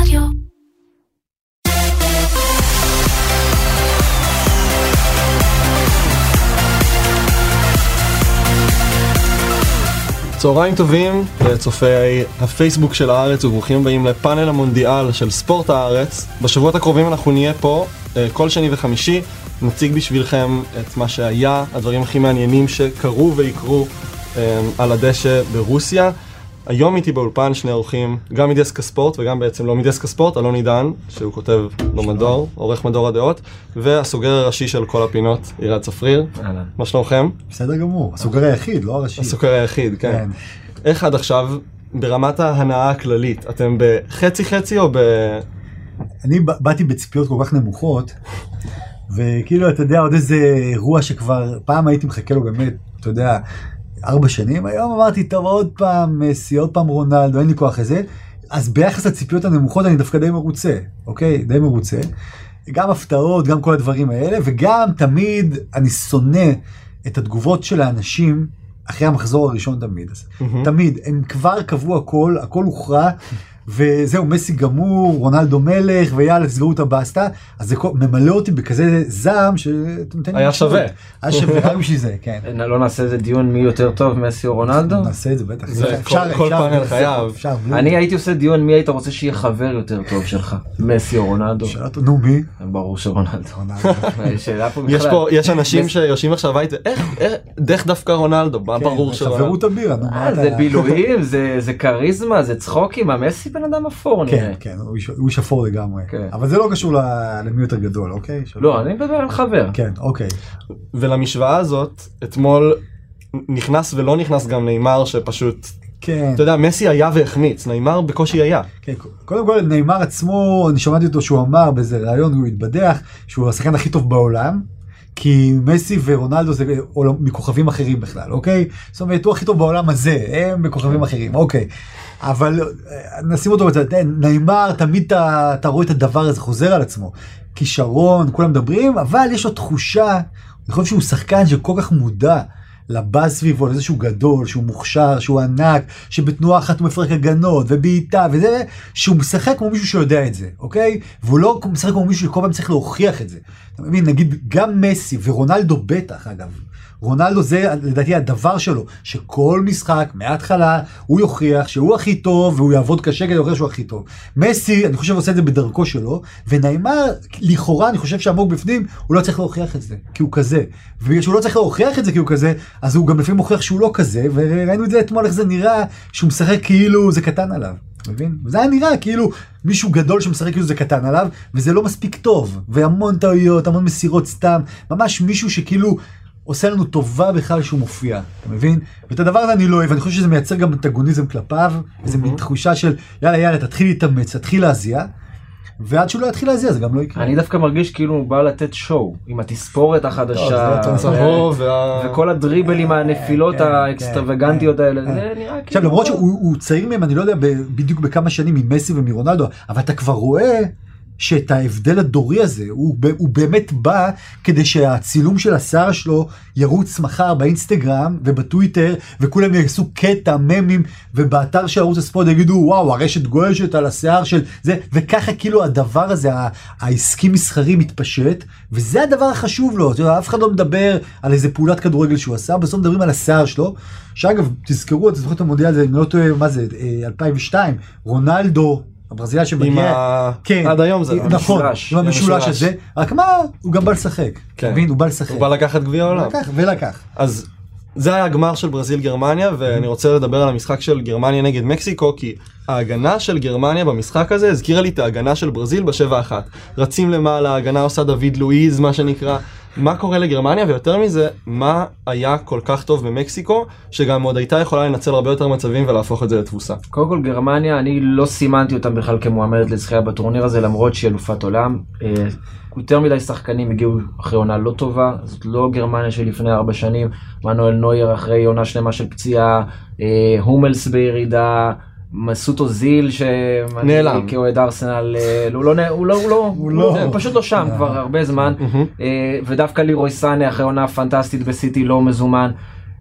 רדיו. צהריים טובים לצופי הפייסבוק של הארץ וברוכים הבאים לפאנל המונדיאל של ספורט הארץ. בשבועות הקרובים אנחנו נהיה פה אה, כל שני וחמישי, נציג בשבילכם את מה שהיה, הדברים הכי מעניינים שקרו ויקרו אה, על הדשא ברוסיה. היום איתי באולפן שני אורחים, גם מדסק הספורט וגם בעצם לא מדסק הספורט, אלון עידן, שהוא כותב לו מדור, עורך מדור הדעות, והסוגר הראשי של כל הפינות, עירד צפריר. מה שלומכם? בסדר גמור, הסוגר היחיד, לא הראשי. הסוכר היחיד, כן. כן. איך עד עכשיו, ברמת ההנאה הכללית, אתם בחצי חצי או ב... אני באתי בציפיות כל כך נמוכות, וכאילו, אתה יודע, עוד איזה אירוע שכבר פעם הייתי מחכה לו באמת, אתה יודע, ארבע שנים, היום אמרתי, טוב, עוד פעם מסי, עוד פעם רונלדו, אין לי כוח לזה. אז ביחס לציפיות הנמוכות אני דווקא די מרוצה, אוקיי? די מרוצה. גם הפתעות, גם כל הדברים האלה, וגם תמיד אני שונא את התגובות של האנשים אחרי המחזור הראשון תמיד. אז מהמם. תמיד, הם כבר קבעו הכל, הכל הוכרע, וזהו, מסי גמור, רונלדו מלך, ויאללה, תסגרו את הבסטה. אז זה ממלא אותי בכזה זעם, לי היה. שווה. היה שווה, רק בשביל זה, כן. לא נעשה איזה דיון מי יותר טוב מסי או רונלדו? נעשה את זה בטח. זה אפשר- כל- פאנל חייב. אני הייתי עושה דיון מי היית רוצה שיהיה חבר יותר טוב שלך מסי או רונלדו? נו מי? ברור שרונלדו. יש בכלל. פה, יש אנשים שיושבים עכשיו בבית, איך, איך, דרך דווקא רונלדו, מה ברור כן, שרונלדו. חברות הבירה, נו, אה, זה בילויים זה זה כריזמה זה צחוקים המסי בן אדם אפור כן, נראה. כן, הוא איש- הוא איש אפור לגמרי. כן. אבל זה לא קשור ל- למי יותר גדול, אוקיי? לא אני מדבר על חבר. כן, אוקיי. ולמשוואה הזאת, אתמול נכנס ולא נכנס גם נאמר שפשוט, כן. אתה יודע, מסי היה והחמיץ, נאמר בקושי היה. כן, קודם כל נאמר עצמו, אני שמעתי אותו שהוא אמר באיזה ראיון, הוא התבדח, שהוא השחקן הכי טוב בעולם. כי מסי ורונלדו זה עולם- מכוכבים אחרים בכלל, אוקיי? זאת אומרת, הוא הכי טוב בעולם הזה, הם מכוכבים אחרים, אוקיי. אבל אה, נשים אותו בצד, אה, נאמר, תמיד אתה, רואה את הדבר הזה חוזר על עצמו. כישרון, כולם מדברים, אבל יש לו תחושה, אני חושב שהוא שחקן שכל כך מודע לבאז סביבו, לזה שהוא גדול, שהוא מוכשר, שהוא ענק, שבתנועה אחת הוא מפרק הגנות, ובעיטה, וזה, שהוא משחק כמו מישהו שיודע את זה, אוקיי? והוא לא משחק כמו מישהו שכל פעם צריך להוכיח את זה. אתה מבין? נגיד, גם מסי, ורונלדו בטח, אגב. רונלדו זה לדעתי הדבר שלו, שכל משחק מההתחלה הוא יוכיח שהוא הכי טוב והוא יעבוד קשה כדי להוכיח שהוא הכי טוב. מסי, אני חושב עושה את זה בדרכו שלו, ונעימר, לכאורה אני חושב שעמוק בפנים, הוא לא צריך להוכיח את זה, כי הוא כזה. ובגלל שהוא לא צריך להוכיח את זה כי הוא כזה, אז הוא גם לפעמים מוכיח שהוא לא כזה, וראינו את זה אתמול איך זה נראה, שהוא משחק כאילו זה קטן עליו. מבין? וזה היה נראה כאילו מישהו גדול שמשחק כאילו זה קטן עליו, וזה לא מספיק טוב, והמון טעויות, המון מסירות סתם, ממש מישהו שכאילו עושה לנו טובה בכלל שהוא מופיע, אתה מבין? ואת הדבר הזה אני לא אוהב, אני חושב שזה מייצר גם אנטגוניזם כלפיו, איזה מין תחושה של יאללה יאללה תתחיל להתאמץ, תתחיל להזיע, ועד שהוא לא יתחיל להזיע זה גם לא יקרה. אני דווקא מרגיש כאילו הוא בא לתת שואו עם התספורת החדשה. וכל הדריבלים הנפילות כן, האקסטרווגנטיות כן, האלה כן. זה נראה עכשיו כאילו למרות שהוא הוא צעיר מהם אני לא יודע בדיוק בכמה שנים ממסי ומרונלדו אבל אתה כבר רואה שאת ההבדל הדורי הזה הוא, הוא באמת בא כדי שהצילום של השיער שלו ירוץ מחר באינסטגרם ובטוויטר וכולם יעשו קטע ממים ובאתר של ערוץ הספורט יגידו וואו הרשת גועשת על השיער של זה. וככה כאילו הדבר הזה ה- העסקי מסחרי מתפשט וזה הדבר החשוב לו. אתה יודע, אף אחד לא מדבר על איזה פעולת כדורגל שהוא עשה בסוף מדברים על השיער שלו שאגב תזכרו את זוכרים את המונדיאל הזה אני לא טועה מה זה אה, 2002 רונלדו הברזילאי שמגיע ה... כן. עד היום זה... נכון, המשולש. עם המשולש. הזה, רק מה, הוא גם בא לשחק, כן. מבין? הוא בא לשחק. הוא בא לקחת גביע העולם. לקח ולקח. אז זה היה הגמר של ברזיל גרמניה ואני רוצה לדבר על המשחק של גרמניה נגד מקסיקו כי ההגנה של גרמניה במשחק הזה הזכירה לי את ההגנה של ברזיל בשבע אחת. רצים למעלה, ההגנה עושה דוד לואיז מה שנקרא. מה קורה לגרמניה ויותר מזה מה היה כל כך טוב במקסיקו שגם עוד הייתה יכולה לנצל הרבה יותר מצבים ולהפוך את זה לתבוסה. קודם כל גרמניה אני לא סימנתי אותם בכלל כמועמדת לזכייה בטורניר הזה למרות שהיא אלופת עולם. אה, יותר מדי שחקנים הגיעו אחרי עונה לא טובה זאת לא גרמניה של לפני ארבע שנים מנואל נויר אחרי עונה שלמה של פציעה אה, הומלס בירידה. מסות אוזיל שאני נעלם. כאוהד ארסנל אה, הוא לא הוא לא הוא לא הוא לא. הוא פשוט לא שם כבר הרבה זמן אה, ודווקא לירוי סאנה אחרי עונה פנטסטית בסיטי לא מזומן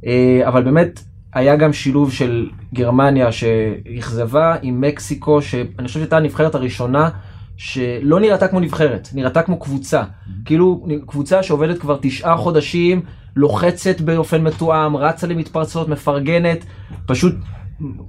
אה, אבל באמת היה גם שילוב של גרמניה שאכזבה עם מקסיקו, שאני חושב שהייתה הנבחרת הראשונה שלא נראתה כמו נבחרת, נראתה כמו קבוצה. כאילו קבוצה שעובדת כבר תשעה חודשים, לוחצת באופן מתואם, רצה למתפרצות, מפרגנת, פשוט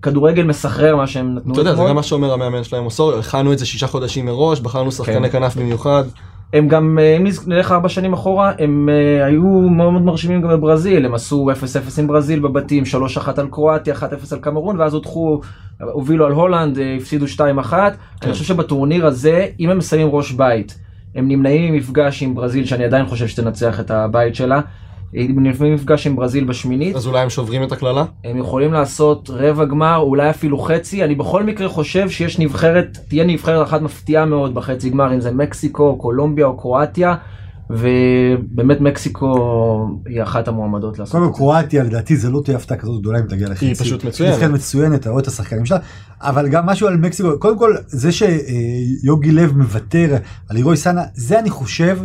כדורגל מסחרר מה שהם נתנו אתה יודע, זה גם מה שאומר המאמן שלהם, אוסוריו, הכנו את זה שישה חודשים מראש, בחרנו שחקני כן. כנף במיוחד. הם גם, אה, אם נלך ארבע שנים אחורה, הם אה, היו מאוד מאוד מרשימים גם בברזיל, הם עשו 0-0 עם ברזיל בבתים, 3-1 על קרואטיה, 1-0 על קמרון, ואז הודחו, הובילו על הולנד, אה, הפסידו 2-1. אני חושב שבטורניר הזה, אם הם מסיימים ראש בית, הם נמנעים ממפגש עם ברזיל, שאני עדיין חושב שתנצח את הבית שלה, נמנעים ממפגש עם ברזיל בשמינית, אז אולי הם שוברים את הקללה? הם יכולים לעשות רבע גמר, אולי אפילו חצי. אני בכל מקרה חושב שיש נבחרת, תהיה נבחרת אחת מפתיעה מאוד בחצי גמר, אם זה מקסיקו, קולומביה או קרואטיה, ובאמת מקסיקו היא אחת המועמדות לעשות קודם כל זה. קרואטיה לדעתי זה לא תהיה הפתעה כזאת גדולה אם תגיע לחצי. היא פשוט מצוינת. נבחרת מצוינת, אתה רואה את השחקנים שלה, אבל גם משהו על מקסיקו, קודם כל זה שיוגי לב מוותר על לירוי סאנה, זה אני חושב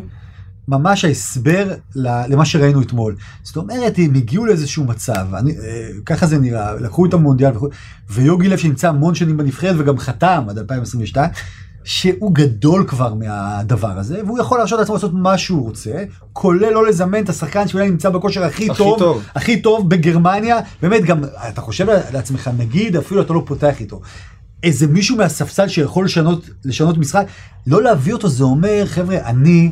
ממש ההסבר למה שראינו אתמול. זאת אומרת, הם הגיעו לאיזשהו מצב, אני, אה, ככה זה נראה, לקחו את המונדיאל וכו', ויוגי לב שנמצא המון שנים בנבחרת וגם חתם עד 2022. שהוא גדול כבר מהדבר הזה, והוא יכול להרשות לעצמו לעשות מה שהוא רוצה, כולל לא לזמן את השחקן שאולי נמצא בכושר הכי, הכי טוב, טוב. הכי טוב בגרמניה, באמת גם, אתה חושב לעצמך, נגיד אפילו אתה לא פותח איתו, איזה מישהו מהספסל שיכול לשנות, לשנות משחק, לא להביא אותו זה אומר, חבר'ה, אני,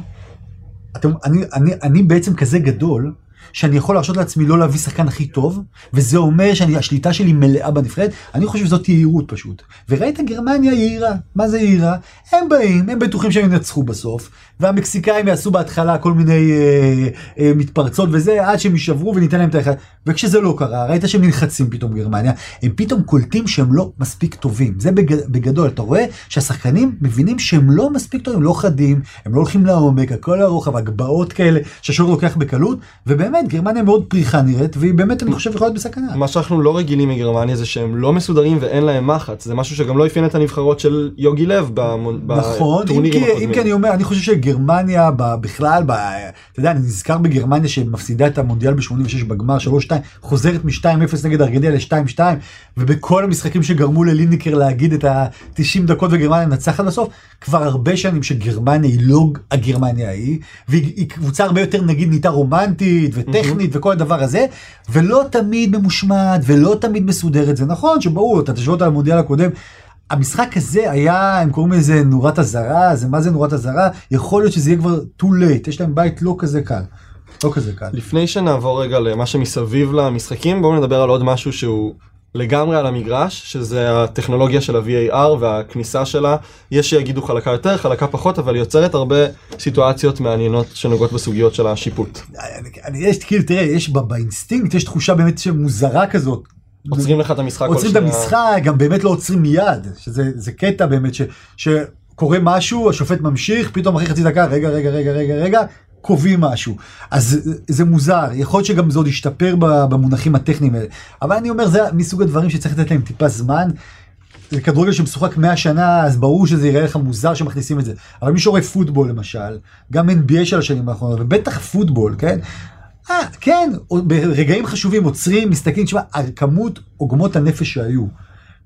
אתם, אני, אני, אני בעצם כזה גדול, שאני יכול להרשות לעצמי לא להביא שחקן הכי טוב, וזה אומר שהשליטה שלי מלאה בנבחרת, אני חושב שזאת יהירות פשוט. וראית גרמניה יהירה, מה זה יהירה? הם באים, הם בטוחים שהם ינצחו בסוף, והמקסיקאים יעשו בהתחלה כל מיני אה, אה, מתפרצות וזה, עד שהם יישברו וניתן להם את האחד. וכשזה לא קרה, ראית שהם נלחצים פתאום גרמניה, הם פתאום קולטים שהם לא מספיק טובים. זה בג, בגדול, אתה רואה שהשחקנים מבינים שהם לא מספיק טובים, לא חדים, הם לא הולכים לעומק, הכל הרוחב, הגבהות כאלה שהשוער לוקח בקלות, ובאמת גרמניה מאוד פריחה נראית, והיא באמת, אני חושב, יכולה להיות בסכנה. מה שאנחנו לא רגילים מגרמניה זה שהם לא מסודרים ואין להם מחץ, זה משהו שגם לא אפיין את הנבחרות של יוגי לב נכון, אם בטורנירים כי, אם הקודמים. כי אני אומר, אני חושב שגרמניה ב- בכלל, אתה יודע, אני נזכר בגרמניה שמפסידה את המונדיאל ב-86 בגמר 3-2, חוזרת מ-2-0 נגד ארגנטיה ל-2-2, ובכל המשחקים שגרמו לליניקר להגיד את ה-90 דקות וגרמניה מנצחת בסוף, כבר הרבה שנים שגרמניה היא לא הגרמניה ההיא, והיא היא קבוצה הרבה יותר נגיד נהייתה רומנטית וטכנית וכל הדבר הזה, ולא תמיד ממושמעת ולא תמיד מסודרת, זה נכון שברור, אתה תשווה אותה למונדיאל הקודם. המשחק הזה היה, הם קוראים לזה נורת אזהרה, זה מה זה נורת אזהרה? יכול להיות שזה יהיה כבר too late, יש להם בית לא כזה קל. לא כזה קל. לפני שנעבור רגע למה שמסביב למשחקים, בואו נדבר על עוד משהו שהוא לגמרי על המגרש, שזה הטכנולוגיה של ה-VAR והכניסה שלה. יש שיגידו חלקה יותר, חלקה פחות, אבל יוצרת הרבה סיטואציות מעניינות שנוגעות בסוגיות של השיפוט. יש כאילו, תראה, יש באינסטינקט, יש תחושה באמת שמוזרה כזאת. עוצרים לך את המשחק עוצרים את. המשחק, גם באמת לא עוצרים מיד, שזה זה קטע באמת, ש, שקורה משהו, השופט ממשיך, פתאום אחרי חצי דקה, רגע, רגע, רגע, רגע, רגע, קובעים משהו. אז זה, מוזר, יכול להיות שגם זה עוד ישתפר במונחים הטכניים האלה. אבל אני אומר, זה מסוג הדברים שצריך לתת להם טיפה זמן. זה כדורגל שמשוחק 100 שנה, אז ברור שזה יראה לך מוזר שמכניסים את זה. אבל מי שרואה פוטבול למשל, גם NBA של השנים האחרונות, ובטח פוטבול, כן? אה, כן, ברגעים חשובים עוצרים, מסתכלים, תשמע, הכמות עוגמות הנפש שהיו.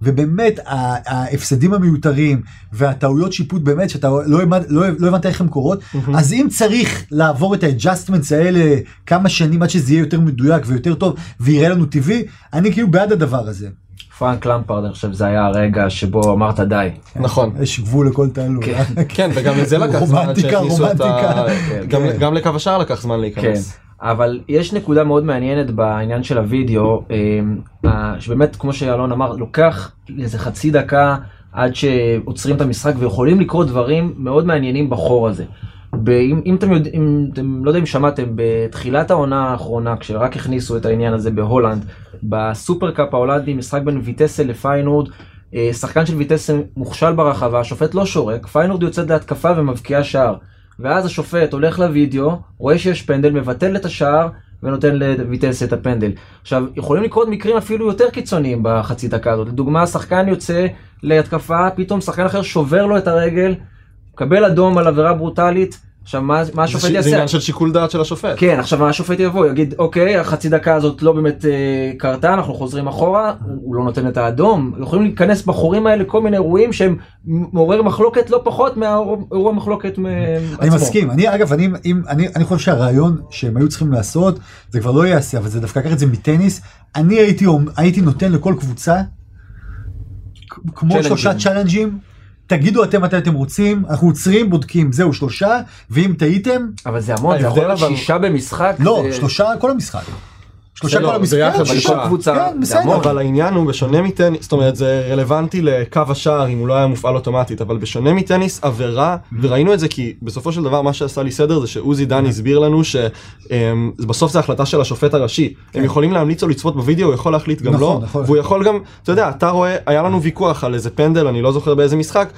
ובאמת ה- ההפסדים המיותרים והטעויות שיפוט באמת שאתה לא, הבנת- לא, לא הבנת איך הן קורות אז אם צריך לעבור את ה adjustments האלה כמה שנים עד שזה יהיה יותר מדויק ויותר טוב ויראה לנו טבעי אני כאילו בעד הדבר הזה. פרנק למפארד, אני חושב שזה היה הרגע שבו אמרת די. נכון. יש גבול לכל תעלול. כן. אה? כן, וגם לזה לקח זמן עד רומנטיקה, שהכניסו את ה... רומנטיקה. גם- כן. גם לקו השער לקח זמן כן, להיכנס. אבל יש נקודה מאוד מעניינת בעניין של הוידאו, אה, שבאמת, כמו שאלון אמר, לוקח איזה חצי דקה עד שעוצרים את המשחק ויכולים לקרות דברים מאוד מעניינים בחור הזה. אם, אם אתם יודעים, אם אתם לא יודע אם שמעתם, בתחילת העונה האחרונה, כשרק הכניסו את העניין הזה בהולנד, בסופרקאפ ההולנדי, משחק בין ויטסה לפיינורד, אה, שחקן של ויטסה מוכשל ברחבה, השופט לא שורק, פיינורד יוצאת להתקפה ומבקיעה שער. ואז השופט הולך לוידאו, רואה שיש פנדל, מבטל את השער ונותן לויטסה את הפנדל. עכשיו, יכולים לקרות מקרים אפילו יותר קיצוניים בחצי דקה הזאת. לדוגמה, שחקן יוצא להתקפה, פתאום שחקן אחר שובר לו את הרגל, מקבל אדום על עבירה ברוטלית, עכשיו מה, מה השופט זה, זה יעשה? עניין של שיקול דעת של השופט. כן, עכשיו מה השופט יבוא, יגיד, אוקיי, החצי דקה הזאת לא באמת אה, קרתה, אנחנו חוזרים אחורה, הוא, לא נותן את האדום, יכולים להיכנס בחורים האלה כל מיני אירועים שהם מעורר מחלוקת לא פחות מהאירוע מחלוקת מ- עצמו. אני מסכים, אני אגב, אני, אם, אני, אני חושב שהרעיון שהם היו צריכים לעשות, זה כבר לא יעשה, אבל זה דווקא לקח את זה מטניס, אני הייתי, הייתי נותן לכל קבוצה, כמו. שלושה צ'אלנג'ים, תגידו אתם מתי אתם רוצים, אנחנו עוצרים, בודקים, זהו שלושה, ואם טעיתם, אבל זה המון, זה יכול להיות שישה במשחק. לא, שלושה כל המשחק. שלושה המשחק, ביחד, כן, אבל שישה. כל קבוצה, כן. אבל העניין הוא בשונה מטניס, זאת אומרת זה רלוונטי לקו השער אם הוא לא היה מופעל אוטומטית, אבל בשונה מטניס עבירה, וראינו את זה כי בסופו של דבר מה שעשה לי סדר זה שעוזי דן הסביר לנו שבסוף זה החלטה של השופט הראשי. הם יכולים להמליץ לו לצפות בווידאו, הוא יכול להחליט גם נכון, לא, נכון. והוא יכול גם, אתה יודע, אתה רואה, היה לנו ויכוח על איזה פנדל, אני לא זוכר באיזה משחק.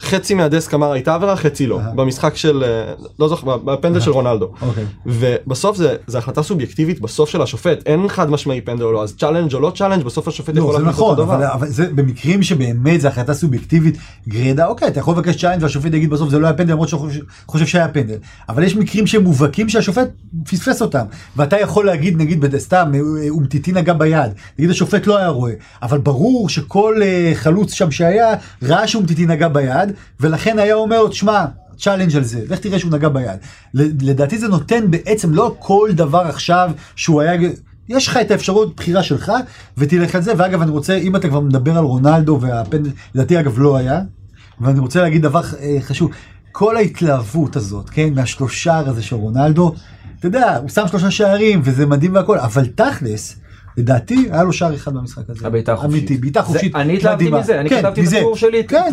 חצי מהדסק אמר הייתה עבירה, חצי לא. במשחק של, אה, לא זוכר, בפנדל של רונלדו. אוקיי. ובסוף זה, זה החלטה סובייקטיבית בסוף של השופט, אין חד משמעי פנדל או לא, אז challenge או לא challenge, בסוף השופט לא, יכול להחליט נכון, אותו דבר. אבל, אבל זה במקרים שבאמת זו החלטה סובייקטיבית גרידא, אוקיי, אתה יכול לבקש challenge והשופט יגיד בסוף זה לא היה פנדל, למרות שהוא חושב, שהיה פנדל. אבל יש מקרים שהם מובהקים שהשופט פספס אותם, ואתה יכול להגיד, נגיד, סתם, אומטיטי נגע ביד, נגיד השופט לא היה רואה, אבל ברור שכל חלוץ שם שהיה, ראה שאומטיטי נגע ביד, ולכן היה אומר לו, תשמע, challenge על זה, לך תראה שהוא נגע ביד. לדעתי זה נותן בעצם לא כל דבר עכשיו שהוא היה... יש לך את האפשרות בחירה שלך ותלך על זה ואגב אני רוצה אם אתה כבר מדבר על רונלדו והפנדל לדעתי אגב לא היה ואני רוצה להגיד דבר אה, חשוב כל ההתלהבות הזאת כן מהשלושה הזה של רונלדו אתה יודע הוא שם שלושה שערים וזה מדהים והכל אבל תכלס לדעתי היה לו שער אחד במשחק הזה הבעיטה החופשית. אמיתי בעיטה זה- חופשית אני התלהבתי. מזה, אני כן, כתבתי מזה. בטור שלי, כן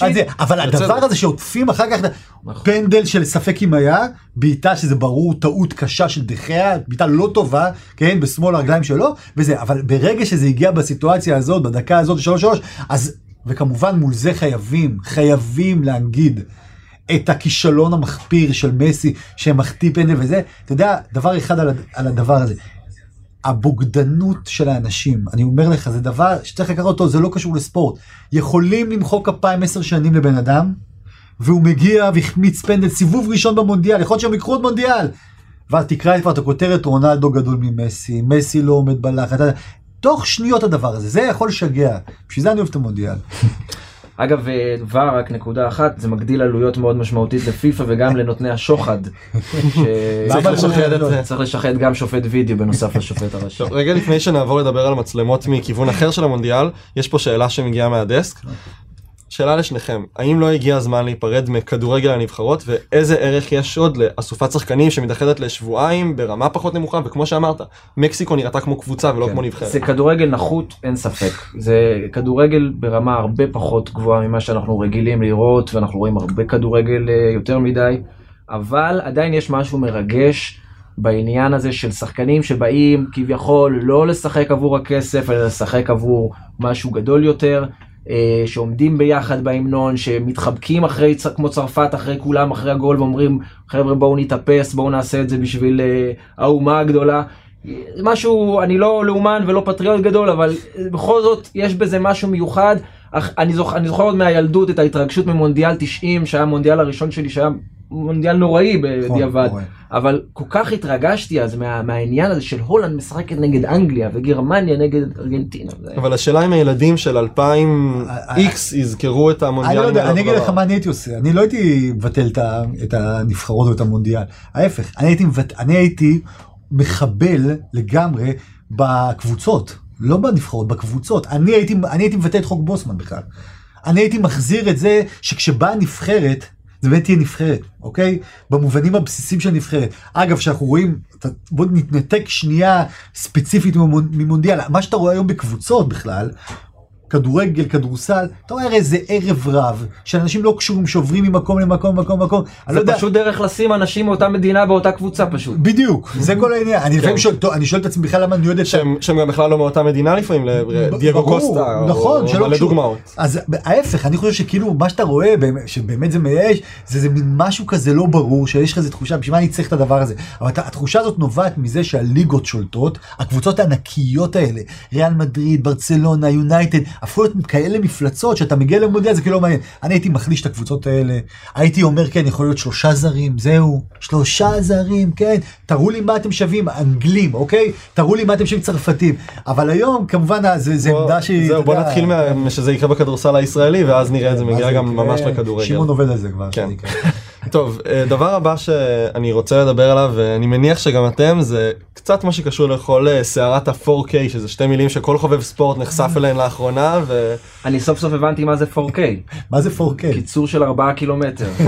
על זה, אבל. הדבר הזה שעוטפים אחר כך נכון. פנדל של ספק אם היה, בעיטה שזה ברור טעות קשה של דחיה, בעיטה לא טובה, כן, בשמאל הרגליים שלו, וזה, אבל ברגע שזה הגיע בסיטואציה הזאת, בדקה הזאת, שלוש שלוש, אז, וכמובן מול זה חייבים, חייבים להגיד. את הכישלון המחפיר של מסי שמחטיא פנדל וזה, אתה יודע, דבר אחד על הדבר הזה, הבוגדנות של האנשים, אני אומר לך, זה דבר שצריך לקחת אותו, זה לא קשור לספורט. יכולים למחוא כפיים עשר שנים לבן אדם, והוא מגיע והחמיץ פנדל סיבוב ראשון במונדיאל, יכול להיות שהם ייקחו עוד מונדיאל. ואז תקרא כבר את הכותרת, רונלדו גדול ממסי, מסי לא עומד בלחץ. תוך שניות הדבר הזה, זה יכול לשגע. בשביל זה אני אוהב את המונדיאל. אגב, אה, כבר רק נקודה אחת, זה מגדיל עלויות מאוד משמעותית לפיפ"א וגם לנותני השוחד. צריך לשחד את? זה. צריך לשחד גם שופט וידאו בנוסף לשופט הראשי. רגע לפני שנעבור לדבר על מצלמות מכיוון אחר של המונדיאל, יש פה שאלה שמגיעה מהדסק. שאלה לשניכם, האם לא הגיע הזמן להיפרד מכדורגל הנבחרות ואיזה ערך יש עוד לאסופת שחקנים שמתאחדת לשבועיים ברמה פחות נמוכה וכמו שאמרת, מקסיקו נראתה כמו קבוצה ולא כן. כמו נבחרת. זה כדורגל נחות, אין ספק. זה כדורגל ברמה הרבה פחות גבוהה ממה שאנחנו רגילים לראות, ואנחנו רואים הרבה כדורגל אה, יותר מדי, אבל עדיין יש משהו מרגש בעניין הזה של שחקנים שבאים כביכול לא לשחק עבור הכסף, אלא לשחק עבור משהו גדול יותר. אה, שעומדים ביחד בהמנון, שמתחבקים אחרי, כמו צרפת, אחרי כולם, אחרי הגול, ואומרים, חבר'ה בואו נתאפס, בואו נעשה את זה בשביל אה, האומה הגדולה. זה משהו, אני לא לאומן ולא פטריוט גדול, אבל אה, בכל זאת יש בזה משהו מיוחד. אך אני, זוכ, אני זוכר עוד מהילדות את ההתרגשות ממונדיאל 90, שהיה המונדיאל הראשון שלי, שהיה מונדיאל נוראי בדיעבד. נורא. אבל כל כך התרגשתי אז מה, מהעניין הזה של הולנד משחקת נגד אנגליה וגרמניה נגד ארגנטינה. אבל השאלה אם הילדים של 2000 איקס יזכרו את אני המונדיאל. לא יודע, אני אגיד. לך מה אני הייתי עושה, אני לא הייתי מבטל את הנבחרות או את המונדיאל, ההפך, אני הייתי מבט- אני הייתי מחבל לגמרי בקבוצות, לא בנבחרות, בקבוצות, אני הייתי אני הייתי מבטל את חוק בוסמן בכלל, אני הייתי מחזיר את זה שכשבאה נבחרת, זה באמת תהיה נבחרת, אוקיי? במובנים הבסיסיים של נבחרת. אגב, כשאנחנו רואים, בוא נתנתק שנייה ספציפית ממונ- ממונדיאל, מה שאתה רואה היום בקבוצות בכלל, כדורגל, כדורסל, אתה רואה איזה ערב רב, שאנשים לא קשורים, שוברים ממקום למקום, למקום, למקום, אני לא זה יודע, פשוט דרך לשים אנשים מאותה מדינה באותה קבוצה פשוט. בדיוק, זה כל העניין, אני לפעמים שואל, טוב, אני שואל את עצמי בכלל למה אני יודע את. שהם שהם גם בכלל לא מאותה מדינה לפעמים, דייגו ברור, קוסטה, או- נכון, שלא מלא. דוגמאות. אז ההפך, אני חושב שכאילו מה שאתה רואה, באמת- שבאמת זה מייאש, זה מין משהו כזה לא ברור, שיש לך איזה תחושה, בשביל מה אני צריך את הדבר הזה? אבל התחושה הזאת נובעת מזה שהליגות שולטות, הקבוצות הענקיות האלה, ריאל מדריד, ברצלונה, יונייטד, הפכו להיות כאלה מפלצות שאתה מגיע למונדיאל זה כאילו לא מעניין. אני הייתי מחליש את הקבוצות האלה, הייתי אומר כן יכול להיות שלושה זרים, זהו, שלושה זרים, כן, תראו לי מה אתם שווים, אנגלים, אוקיי? תראו לי מה אתם שווים צרפתים. אבל היום כמובן זה, זה בוא- עמדה שהיא, זהו, בוא נתחיל מה- שזה יקרה בכדורסל הישראלי ואז נראה את זה מגיע גם יקרה? ממש לכדורגל. שמעון עובד על זה כבר. כן. טוב, אה, דבר הבא שאני רוצה לדבר עליו, ואני מניח שגם אתם, זה קצת מה שקשור לכל אה, סערת ה-4K, שזה שתי מילים שכל חובב ספורט נחשף אליהן לאחרונה, ו... אני סוף סוף הבנתי מה זה 4K, מה זה 4K? קיצור של 4 קילומטר.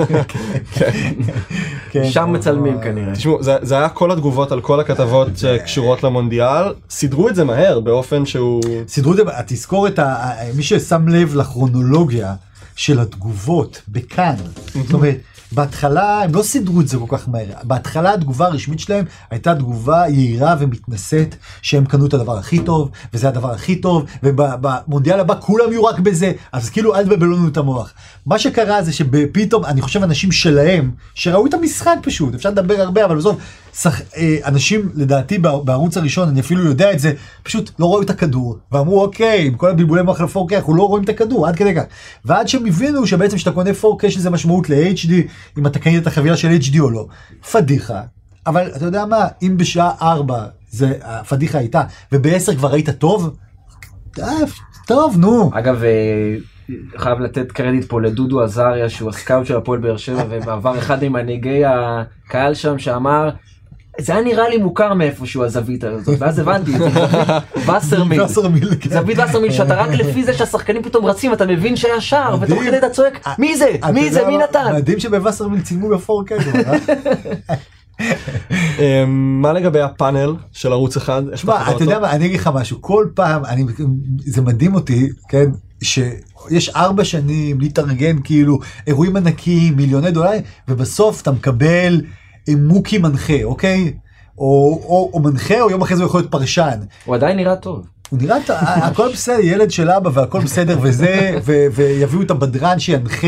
כן, שם אבל- מצלמים כנראה. תשמעו, זה, זה היה כל התגובות על כל הכתבות שקשורות למונדיאל, סידרו את זה מהר באופן שהוא... סידרו את זה, תזכור את ה... מי ששם לב לכרונולוגיה של התגובות בכאן, זאת אומרת, בהתחלה הם לא סידרו את זה כל כך מהר, בהתחלה התגובה הרשמית שלהם הייתה תגובה יהירה ומתנשאת שהם קנו את הדבר הכי טוב וזה הדבר הכי טוב ובמונדיאל הבא כולם יהיו רק בזה אז כאילו אל תבלבלו לנו את המוח. מה שקרה זה שפתאום אני חושב אנשים שלהם שראו את המשחק פשוט אפשר לדבר הרבה אבל בסוף שח... אה, אנשים לדעתי בע- בערוץ הראשון אני אפילו יודע את זה פשוט לא ראו את הכדור. ואמרו אוקיי עם כל הבלבולי מוח ל-4K אנחנו לא רואים את הכדור עד כדי כך. ועד שהם הבינו שבעצם כשאתה קונה 4K יש לזה משמעות ל-HD אם אתה קנית את החבילה של HD או לא. פדיחה. אבל אתה יודע מה? אם בשעה 4 זה הפדיחה הייתה וב-10 כבר היית טוב טוב נו. אגב, אה, חייב לתת קרדיט פה לדודו עזריה שהוא הסקאוט של הפועל באר שבע ובעבר אחד ממנהיגי הקהל שם שאמר. זה היה נראה לי מוכר מאיפשהו הזווית הזאת ואז הבנתי זה וסרמיל כן. זווית וסרמיל שאתה רק לפי זה שהשחקנים פתאום רצים אתה מבין שהיה שער ותוך. כדי אתה צועק מי זה מי זה מי? נתן מדהים שבווסרמיל צילמו ב-4K כבר, אה? אה, מה לגבי הפאנל של ערוץ אחד? שמע, אתה? יודע מה, אני אגיד לך משהו, כל פעם, אני, זה מדהים אותי, כן, שיש ארבע שנים להתארגן כאילו אירועים ענקיים, מיליוני דולרים, ובסוף אתה מקבל אה, מוקי מנחה, אוקיי? או, או, או מנחה, או יום אחרי זה הוא יכול להיות פרשן. הוא עדיין נראה טוב. הוא נראה, הכל בסדר, ילד של אבא והכל בסדר וזה, ו- ויביאו את הבדרן שינחה,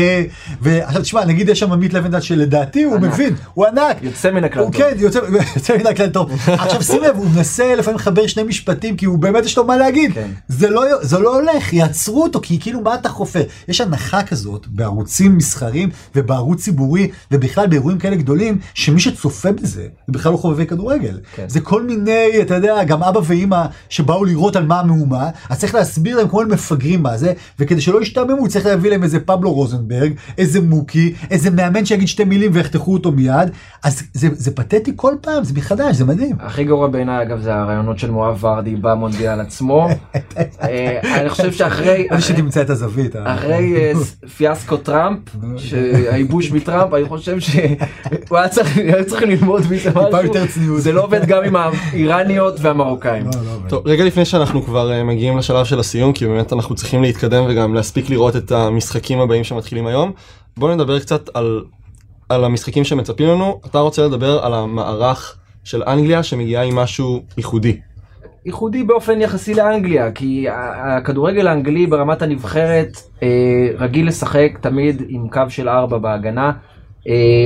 ועכשיו תשמע, נגיד יש שם עמית לבנדל שלדעתי הוא. מבין, הוא ענק. יוצא מן הכלל טוב. כן, יוצא יוצא מן הכלל טוב. עכשיו שים לב, הוא מנסה לפעמים לחבר שני משפטים, כי הוא באמת יש לו מה להגיד. כן. זה לא, זה לא הולך, יעצרו אותו, כי כאילו מה אתה חופר? יש הנחה כזאת בערוצים מסחרים ובערוץ ציבורי, ובכלל באירועים כאלה גדולים, שמי שצופה בזה, זה בכלל לא חובבי כדורגל. כן. זה כל מיני, אתה יודע, גם אבא ואימא שבאו לראות על מה המהומה, אז צריך להסביר להם כמו למפגרים מה זה, וכדי שלא ישתעממו צריך להביא להם איזה פבלו רוזנברג, איזה מוקי, איזה מאמן שיגיד שתי מילים ויחתכו אותו מיד, אז זה, זה פתטי כל פעם, זה מחדש, זה מדהים. הכי גרוע בעיניי אגב זה הרעיונות של מואב ורדי במונדיאל עצמו. אה, אני חושב שאחרי איזה שתמצא את הזווית. ה- אחרי אה, פיאסקו טראמפ, שהייבוש מטראמפ, אני חושב שהוא היה צריך ללמוד מזה משהו. זה לא עובד גם עם האיראניות והמרוקאים. לא, לא, טוב, רגע לפני שאנחנו כבר אה, מגיעים לשלב של הסיום, כי באמת אנחנו צריכים להתקדם וגם להספיק לראות את המשחקים הבאים שמתחילים היום, בואו נדבר קצת על, על המשחקים שמצפים לנו. אתה רוצה לדבר על המערך של אנגליה שמגיעה עם משהו ייחודי. ייחודי באופן יחסי לאנגליה, כי הכדורגל האנגלי ברמת הנבחרת אה, רגיל לשחק תמיד עם קו של ארבע בהגנה,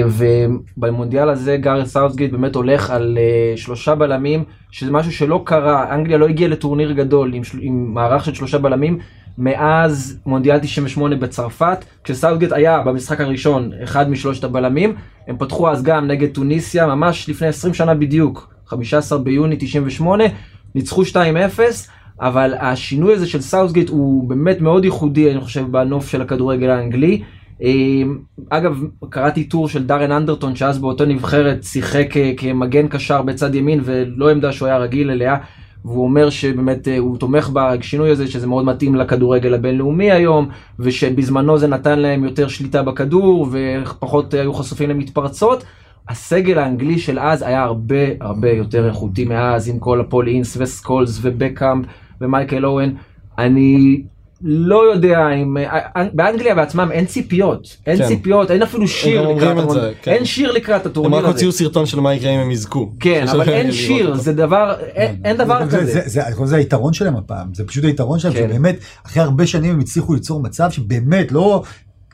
ובמונדיאל הזה גארת' סאוטגייט באמת הולך על אה, שלושה בלמים, שזה משהו שלא קרה, אנגליה לא הגיעה לטורניר גדול עם, עם מערך של שלושה בלמים. מאז מונדיאל 98 בצרפת, כשסאוטגייט היה במשחק הראשון אחד משלושת הבלמים, הם פתחו אז גם נגד טוניסיה, ממש לפני 20 שנה בדיוק, 15 ביוני 98, ניצחו 2-0, אבל השינוי הזה של סאוטגייט הוא באמת מאוד ייחודי, אני חושב, בנוף של הכדורגל האנגלי. אה, אגב, קראתי טור של דארן אנדרטון, שאז באותו נבחרת שיחק אה, כמגן קשר בצד ימין, ולא עמדה שהוא היה רגיל אליה. והוא אומר שבאמת אה, הוא תומך בשינוי הזה שזה מאוד מתאים לכדורגל הבינלאומי היום ושבזמנו זה נתן להם יותר שליטה בכדור ופחות היו חשופים למתפרצות. הסגל האנגלי של אז היה הרבה הרבה יותר איכותי מאז עם כל הפול אינס וסקולס ובקאמפ ומייקל אוהן. אני לא יודע אם אה, באנגליה בעצמם אין ציפיות אין כן. ציפיות אין אפילו שיר לקראת זה, הטורניר כן. אין שיר לקראת הם הטורניר רק הזה. הוציאו סרטון של מה יקרה אם הם יזכו. כן אבל אין שיר אותו. זה דבר אין- אין דבר זה- כזה. זה- זה- אני חושב שזה היתרון שלהם הפעם, זה פשוט היתרון שלהם, כן. שבאמת אחרי הרבה שנים הם הצליחו ליצור מצב שבאמת לא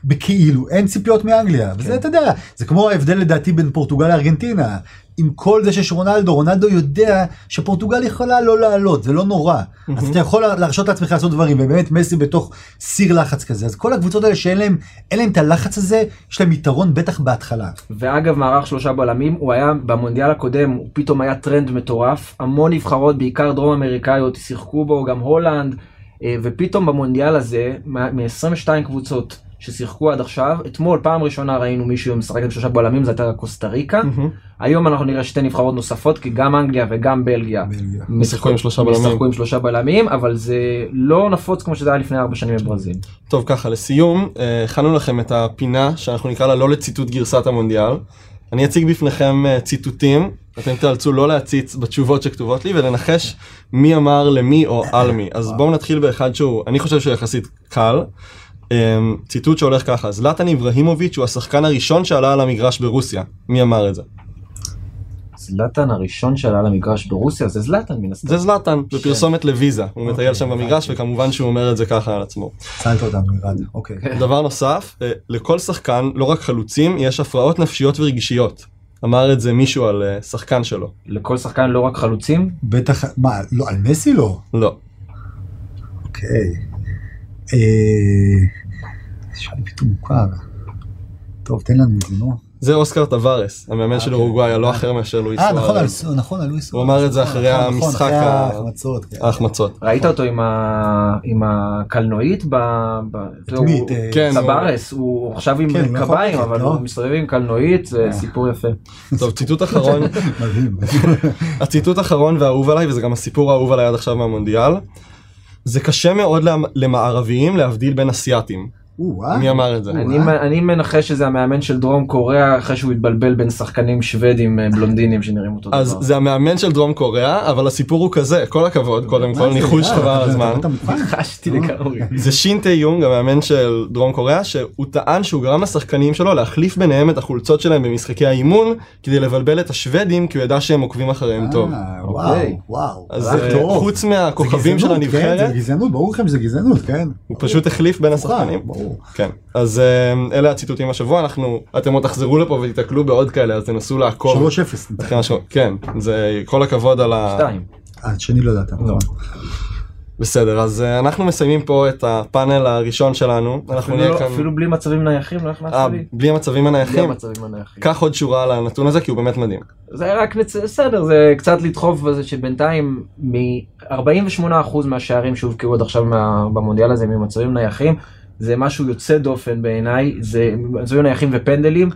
בכאילו אין ציפיות מאנגליה, כן. וזה אתה יודע, זה כמו ההבדל לדעתי בין פורטוגל לארגנטינה. עם כל זה שיש רונלדו, רונלדו יודע שפורטוגל יכולה לא לעלות, זה לא נורא. אז אתה יכול להרשות לעצמך לעשות דברים, ובאמת מסי בתוך סיר לחץ כזה. אז כל הקבוצות האלה שאין להם, אין להם את הלחץ הזה, יש להם יתרון בטח בהתחלה. ואגב, מערך שלושה בלמים, הוא היה במונדיאל הקודם, הוא פתאום היה טרנד מטורף. המון נבחרות, בעיקר דרום אמריקאיות, שיחקו בו, גם הולנד, אה, ופתאום במונדיאל הזה, מ-22 קבוצות ששיחקו עד עכשיו, אתמול פעם ראשונה ראינו מישהו משחק עם שלושה בלמים, זה הייתה קוסטה ריקה. היום אנחנו נראה שתי נבחרות נוספות, כי גם אנגליה וגם בלגיה בלגיה. משחקו עם שלושה בלמים. משחקו עם שלושה בלמים, אבל זה לא נפוץ כמו שזה היה לפני ארבע שנים בברזיל. טוב ככה לסיום אה, הכנו לכם את הפינה שאנחנו נקרא לה לא לציטוט גרסת המונדיאל. אני אציג בפניכם אה, ציטוטים, אתם תאלצו לא להציץ בתשובות שכתובות לי ולנחש מי אמר למי או על מי. אז בואו נתחיל באחד שהוא, אני חושב שהוא יחסית קל. אה, ציטוט שהולך ככה, זלטן איברהימוביץ' הוא השחקן הראשון שעלה על המגרש ברוסיה. מי אמר את זה? זלאטן הראשון שעלה למגרש ברוסיה זה זלאטן מן הסתם. זה זלטן, בפרסומת לוויזה. הוא מטייל שם אוקיי, במגרש. וכמובן שהוא אומר את זה ככה על עצמו. צלת אותנו, ירד. אוקיי. דבר נוסף, אה, לכל שחקן, לא רק חלוצים, יש הפרעות נפשיות ורגשיות. אמר את זה מישהו על אה, שחקן שלו. לכל שחקן לא רק חלוצים, בטח, מה, לא, על מסי לא? לא. אוקיי. אה... נשמע לי פתאום מוכר. טוב, תן לנו את זה, נו. זה אוסקר טווארס, המאמן של אוקיי. אורוגוואי, הלא אחר מאשר לואיס אה, נכון, על- סוארז. נכון, על לואיס הוא אמר את זה נכון, אחרי נכון, נכון, המשחק ההחמצות. כן. ההחמצות. ראית אותו עם הקלנועית אה, כן, טווארס, הוא עכשיו עם כן, קביים, אבל לא? הוא מסתובב עם קלנועית, זה אה. סיפור יפה. טוב, ציטוט אחרון, מדהים. הציטוט האחרון והאהוב עליי, וזה גם הסיפור האהוב עליי עד עכשיו מהמונדיאל. זה קשה מאוד למ- למערביים להבדיל בין אסיאתים. אה? מי אמר את זה? אני אה? מנחש שזה המאמן של דרום קוריאה אחרי שהוא התבלבל בין שחקנים שוודים אה, בלונדינים שנראים אותו דבר. אז זה המאמן של דרום קוריאה, אבל הסיפור הוא כזה, כל הכבוד, קודם כל זה? ניחוש אה, חבל על אתה- הזמן. לגמרי. זה שין טי יונג המאמן של דרום קוריאה שהוא טען שהוא גרם לשחקנים שלו להחליף ביניהם את החולצות שלהם במשחקי האימון כדי לבלבל את השוודים כי הוא ידע שהם עוקבים אחריהם טוב. אה, אוקיי. וואו, וואו. אז אה, טוב. חוץ מהכוכבים של כן, הנבחרת זה גזענות, ברור לכם שזה גזענות, כן. הוא פשוט החליף בין השחקנים. ברור. כן אז אה, אלה הציטוטים השבוע אנחנו אתם עוד תחזרו לפה ותיתקלו בעוד כאלה אז תנסו לעקוב. 3-0. ניצחנו. אחרי משהו- כן זה כל הכבוד על ה... שתיים. אה, שני לא ידעת, נכון. בסדר אז אה, אנחנו מסיימים פה את הפאנל הראשון שלנו אנחנו נהיה לא- כאן אפילו בלי מצבים נייחים לא הכנסת אה, לי. בלי המצבים בלי הנייחים. המצבים הנייחים. קח עוד שורה על הנתון הזה כי הוא באמת מדהים. זה היה רק. בסדר זה קצת לדחוף בזה שבינתיים מ-48% מהשערים שהובקעו עד עכשיו מה... במונדיאל הזה ממצבים נייחים זה משהו יוצא דופן בעיניי זה מצבים נייחים ופנדלים.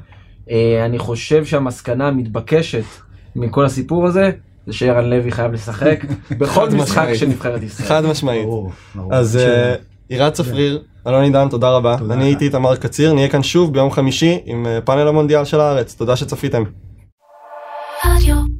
אה, אני חושב שהמסקנה המתבקשת מכל הסיפור הזה זה שערן לוי חייב לשחק בכל משחק. של נבחרת ישראל. חד משמעית. אז אה, עירד צפריר, אלון עידן תודה רבה. אני הייתי איתמר קציר נהיה כאן שוב ביום חמישי עם אה, פאנל המונדיאל של הארץ תודה שצפיתם. רדיו.